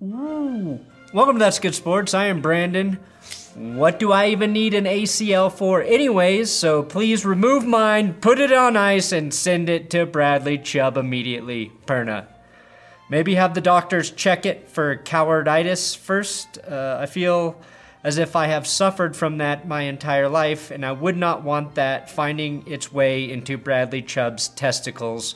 Ooh. Welcome to That's Good Sports. I am Brandon. What do I even need an ACL for, anyways? So please remove mine, put it on ice, and send it to Bradley Chubb immediately. Perna. Maybe have the doctors check it for cowarditis first. Uh, I feel as if I have suffered from that my entire life, and I would not want that finding its way into Bradley Chubb's testicles,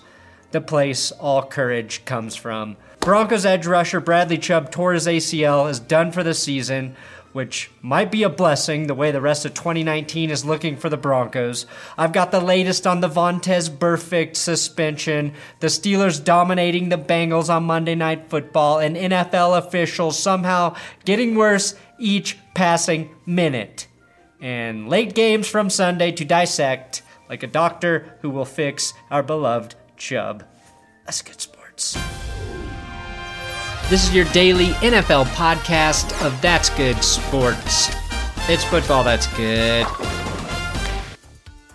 the place all courage comes from. Broncos edge rusher Bradley Chubb tore his ACL, is done for the season, which might be a blessing the way the rest of 2019 is looking for the Broncos. I've got the latest on the Vontaze Burfict suspension, the Steelers dominating the Bengals on Monday Night Football, and NFL officials somehow getting worse each passing minute. And late games from Sunday to dissect, like a doctor who will fix our beloved Chubb. That's good sports. This is your daily NFL podcast of That's Good Sports. It's football that's good.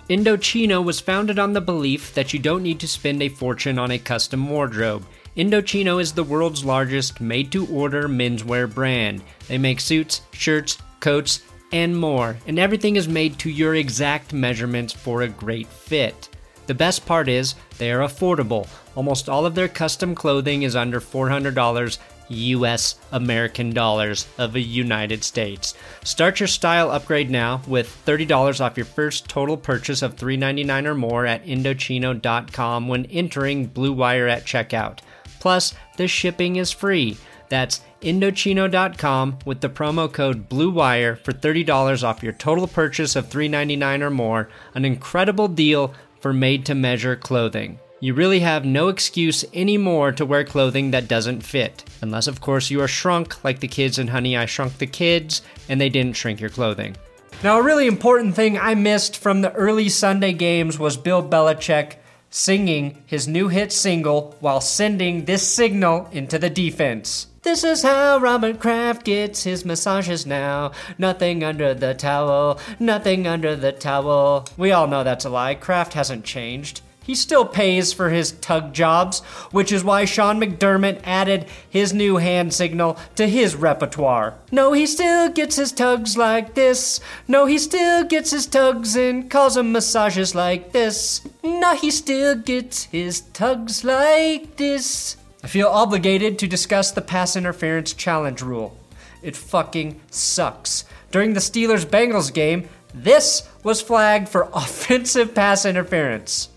Indochino was founded on the belief that you don't need to spend a fortune on a custom wardrobe. Indochino is the world's largest made to order menswear brand. They make suits, shirts, coats, and more, and everything is made to your exact measurements for a great fit. The best part is they are affordable. Almost all of their custom clothing is under $400 US American dollars of the United States. Start your style upgrade now with $30 off your first total purchase of $3.99 or more at Indochino.com when entering Blue Wire at checkout. Plus, the shipping is free. That's Indochino.com with the promo code BLUEWIRE for $30 off your total purchase of $3.99 or more. An incredible deal for made to measure clothing. You really have no excuse anymore to wear clothing that doesn't fit. Unless, of course, you are shrunk like the kids in Honey, I Shrunk the Kids, and they didn't shrink your clothing. Now, a really important thing I missed from the early Sunday games was Bill Belichick singing his new hit single while sending this signal into the defense. This is how Robert Kraft gets his massages now. Nothing under the towel, nothing under the towel. We all know that's a lie. Kraft hasn't changed. He still pays for his tug jobs, which is why Sean McDermott added his new hand signal to his repertoire. No, he still gets his tugs like this. No, he still gets his tugs and calls them massages like this. No, he still gets his tugs like this. I feel obligated to discuss the pass interference challenge rule. It fucking sucks. During the Steelers Bengals game, this was flagged for offensive pass interference.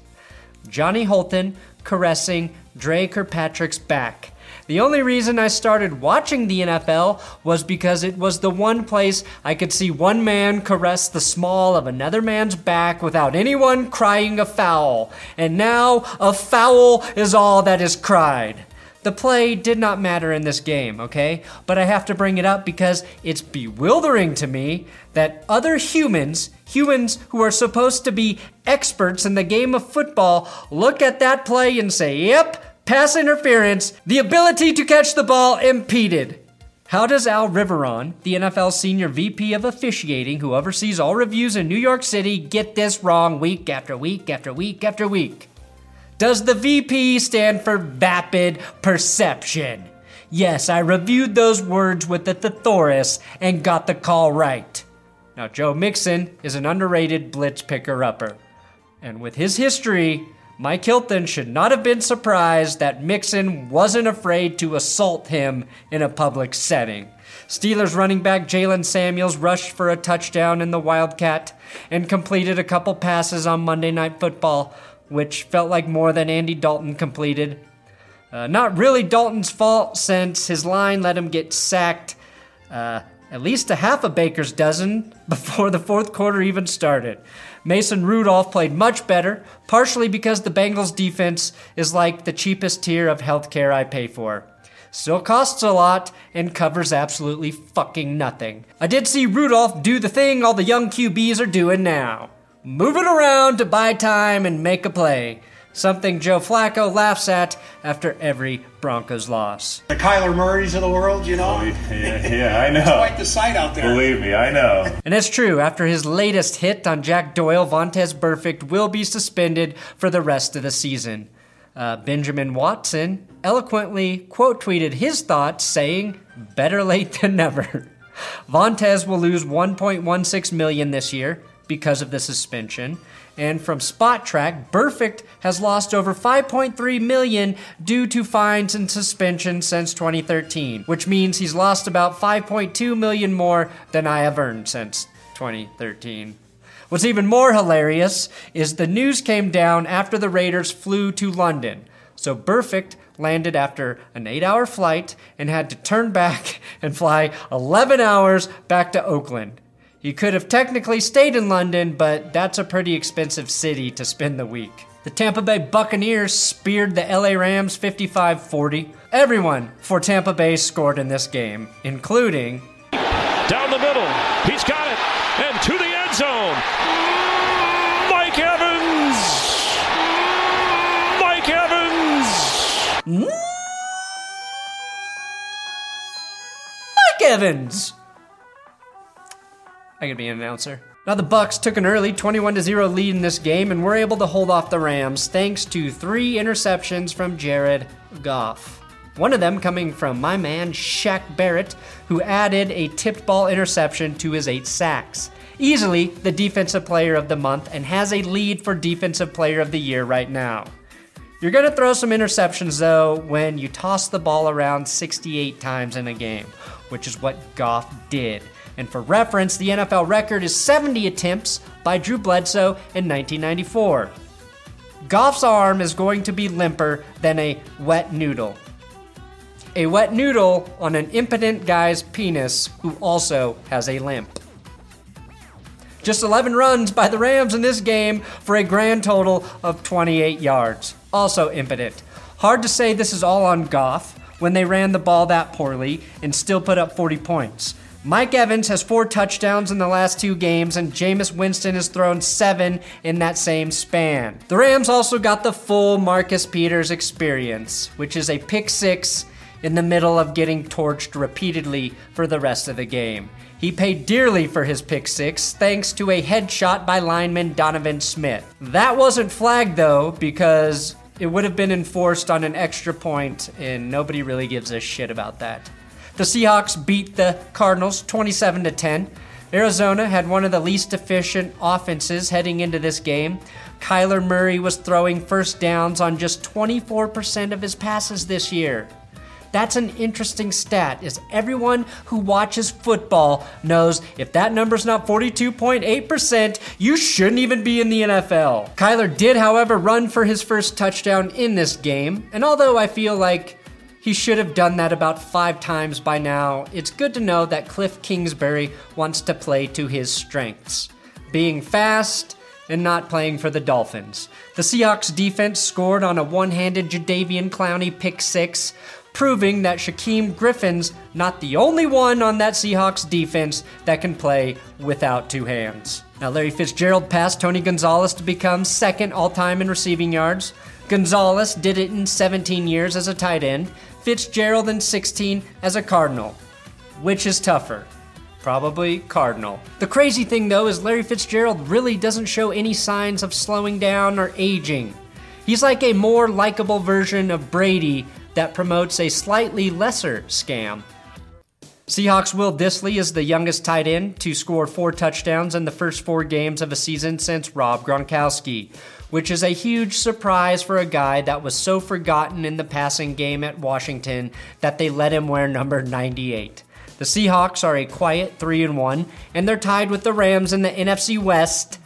Johnny Holton caressing Dre Kirkpatrick's back. The only reason I started watching the NFL was because it was the one place I could see one man caress the small of another man's back without anyone crying a foul. And now a foul is all that is cried. The play did not matter in this game, okay? But I have to bring it up because it's bewildering to me that other humans, humans who are supposed to be experts in the game of football, look at that play and say, yep, pass interference, the ability to catch the ball impeded. How does Al Riveron, the NFL senior VP of officiating who oversees all reviews in New York City, get this wrong week after week after week after week? Does the VP stand for Vapid Perception? Yes, I reviewed those words with the thesaurus and got the call right. Now, Joe Mixon is an underrated blitz picker upper. And with his history, Mike Hilton should not have been surprised that Mixon wasn't afraid to assault him in a public setting. Steelers running back Jaylen Samuels rushed for a touchdown in the Wildcat and completed a couple passes on Monday Night Football, which felt like more than Andy Dalton completed. Uh, not really Dalton's fault since his line let him get sacked uh, at least a half a baker's dozen before the fourth quarter even started. Mason Rudolph played much better, partially because the Bengals defense is like the cheapest tier of healthcare I pay for. Still costs a lot and covers absolutely fucking nothing. I did see Rudolph do the thing all the young QBs are doing now moving around to buy time and make a play. Something Joe Flacco laughs at after every Broncos loss. The Kyler Murrays of the world, you know? Yeah, yeah, I know. It's quite the sight out there. Believe me, I know. And it's true, after his latest hit on Jack Doyle, Vontaze Burfict will be suspended for the rest of the season. Uh, Benjamin Watson eloquently quote tweeted his thoughts, saying, "Better late than never." Vontaze will lose 1.16 million this year because of the suspension. And from Spotrac, Burfict has lost over 5.3 million due to fines and suspension since 2013, which means he's lost about 5.2 million more than I have earned since 2013. What's even more hilarious is the news came down after the Raiders flew to London. So Burfict landed after an eight hour flight and had to turn back and fly 11 hours back to Oakland. He could have technically stayed in London, but that's a pretty expensive city to spend the week. The Tampa Bay Buccaneers speared the LA Rams 55 40. Everyone for Tampa Bay scored in this game, including. Down the middle, he's got it, and to the end zone. Mike Evans! Mike Evans! Mike Evans! I could be an announcer. Now the Bucs took an early 21 0 lead in this game and were able to hold off the Rams thanks to three interceptions from Jared Goff. One of them coming from my man Shaq Barrett, who added a tipped ball interception to his eight sacks. Easily the defensive player of the month and has a lead for defensive player of the year right now. You're going to throw some interceptions though when you toss the ball around 68 times in a game, which is what Goff did. And for reference, the NFL record is 70 attempts by Drew Bledsoe in 1994. Goff's arm is going to be limper than a wet noodle. A wet noodle on an impotent guy's penis who also has a limp. Just 11 runs by the Rams in this game for a grand total of 28 yards. Also impotent. Hard to say this is all on Goff when they ran the ball that poorly and still put up 40 points. Mike Evans has four touchdowns in the last two games, and Jameis Winston has thrown seven in that same span. The Rams also got the full Marcus Peters experience, which is a pick six in the middle of getting torched repeatedly for the rest of the game. He paid dearly for his pick six thanks to a headshot by lineman Donovan Smith. That wasn't flagged though because it would have been enforced on an extra point, and nobody really gives a shit about that. The Seahawks beat the Cardinals 27 to 10. Arizona had one of the least efficient offenses heading into this game. Kyler Murray was throwing first downs on just 24% of his passes this year. That's an interesting stat, as everyone who watches football knows if that number's not 42.8%, you shouldn't even be in the NFL. Kyler did, however, run for his first touchdown in this game, and although I feel like he should have done that about five times by now. It's good to know that Cliff Kingsbury wants to play to his strengths being fast and not playing for the Dolphins. The Seahawks defense scored on a one handed Jadeveon Clowney pick six, proving that Shaquem Griffin's not the only one on that Seahawks defense that can play without two hands. Now, Larry Fitzgerald passed Tony Gonzalez to become second all time in receiving yards. Gonzalez did it in 17 years as a tight end. Fitzgerald in 16 as a Cardinal. Which is tougher? Probably Cardinal. The crazy thing though is Larry Fitzgerald really doesn't show any signs of slowing down or aging. He's like a more likable version of Brady that promotes a slightly lesser scam. Seahawks Will Dissly is the youngest tight end to score four touchdowns in the first four games of a season since Rob Gronkowski, which is a huge surprise for a guy that was so forgotten in the passing game at Washington that they let him wear number 98. The Seahawks are a quiet 3 and 1 and they're tied with the Rams in the NFC West.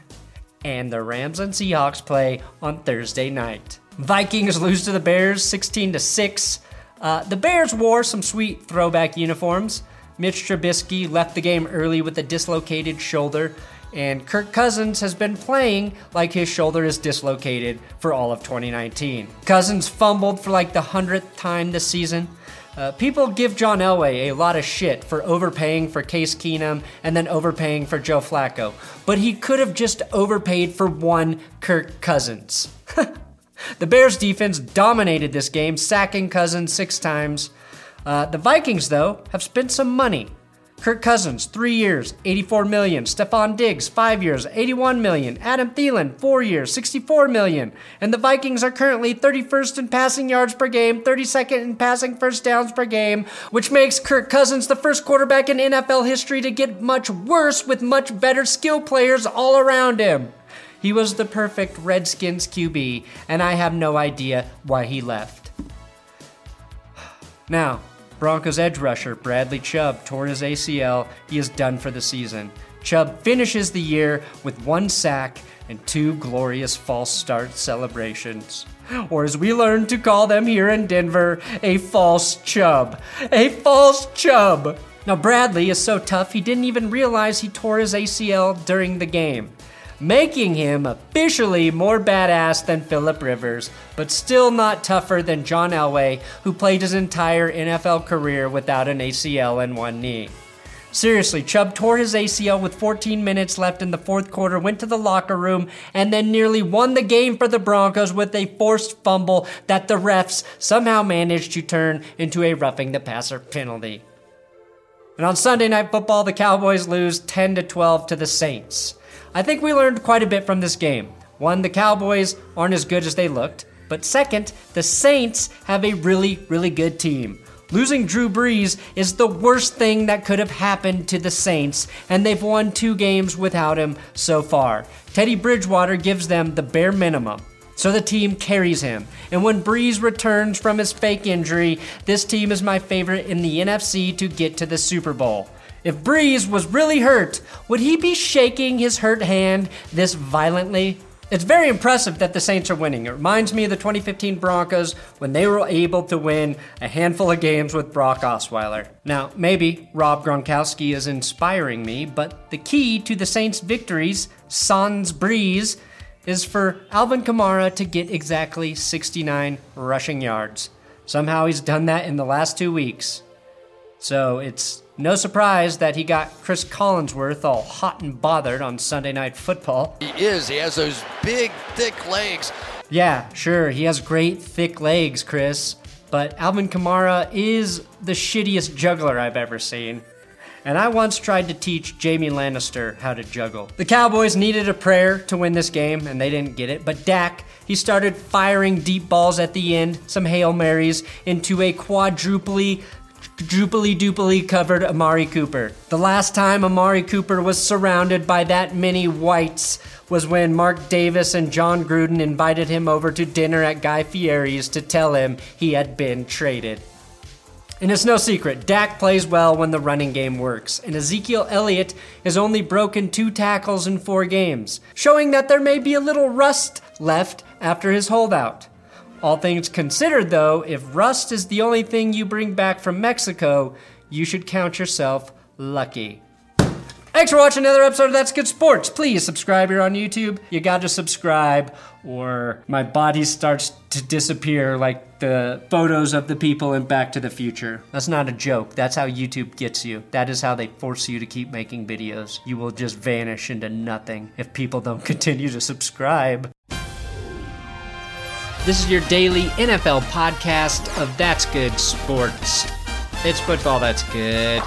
And the Rams and Seahawks play on Thursday night. Vikings lose to the Bears 16 to 6. Uh, the Bears wore some sweet throwback uniforms. Mitch Trubisky left the game early with a dislocated shoulder, and Kirk Cousins has been playing like his shoulder is dislocated for all of 2019. Cousins fumbled for like the hundredth time this season. Uh, people give John Elway a lot of shit for overpaying for Case Keenum and then overpaying for Joe Flacco, but he could have just overpaid for one Kirk Cousins. the Bears defense dominated this game, sacking Cousins six times. Uh, the Vikings, though, have spent some money. Kirk Cousins, three years, 84 million. Stefon Diggs, five years, 81 million. Adam Thielen, four years, 64 million. And the Vikings are currently 31st in passing yards per game, 32nd in passing first downs per game, which makes Kirk Cousins the first quarterback in NFL history to get much worse with much better skill players all around him. He was the perfect Redskins QB, and I have no idea why he left. Now, Broncos edge rusher Bradley Chubb tore his ACL. He is done for the season. Chubb finishes the year with one sack and two glorious false start celebrations. Or as we learned to call them here in Denver, a false Chubb. A false Chubb! Now, Bradley is so tough he didn't even realize he tore his ACL during the game making him officially more badass than Philip Rivers, but still not tougher than John Elway, who played his entire NFL career without an ACL and one knee. Seriously, Chubb tore his ACL with 14 minutes left in the fourth quarter, went to the locker room, and then nearly won the game for the Broncos with a forced fumble that the refs somehow managed to turn into a roughing the passer penalty. And on Sunday Night Football, the Cowboys lose 10 to 12 to the Saints. I think we learned quite a bit from this game. One, the Cowboys aren't as good as they looked. But second, the Saints have a really, really good team. Losing Drew Brees is the worst thing that could have happened to the Saints, and they've won two games without him so far. Teddy Bridgewater gives them the bare minimum. So the team carries him. And when Brees returns from his fake injury, this team is my favorite in the NFC to get to the Super Bowl. If Brees was really hurt, would he be shaking his hurt hand this violently? It's very impressive that the Saints are winning. It reminds me of the 2015 Broncos when they were able to win a handful of games with Brock Osweiler. Now, maybe Rob Gronkowski is inspiring me, but the key to the Saints' victories, sans Brees, is for Alvin Kamara to get exactly 69 rushing yards. Somehow he's done that in the last two weeks. So it's no surprise that he got Cris Collinsworth all hot and bothered on Sunday Night Football. He is. He has those big, thick legs. Yeah, sure, he has great, thick legs, Cris. But Alvin Kamara is the shittiest juggler I've ever seen. And I once tried to teach Jaime Lannister how to juggle. The Cowboys needed a prayer to win this game, and they didn't get it. But Dak, he started firing deep balls at the end, some Hail Marys, into a quadruply droopily doopily covered Amari Cooper. The last time Amari Cooper was surrounded by that many whites was when Mark Davis and Jon Gruden invited him over to dinner at Guy Fieri's to tell him he had been traded. And it's no secret, Dak plays well when the running game works, and Ezekiel Elliott has only broken two tackles in four games, showing that there may be a little rust left after his holdout. All things considered, though, if rust is the only thing you bring back from Mexico, you should count yourself lucky. Thanks for watching another episode of That's Good Sports. Please subscribe here on YouTube. You got to subscribe, or my body starts to disappear like the photos of the people in Back to the Future. That's not a joke. That's how YouTube gets you. That is how they force you to keep making videos. You will just vanish into nothing if people don't continue to subscribe. This is your daily NFL podcast of That's Good Sports. It's football that's good.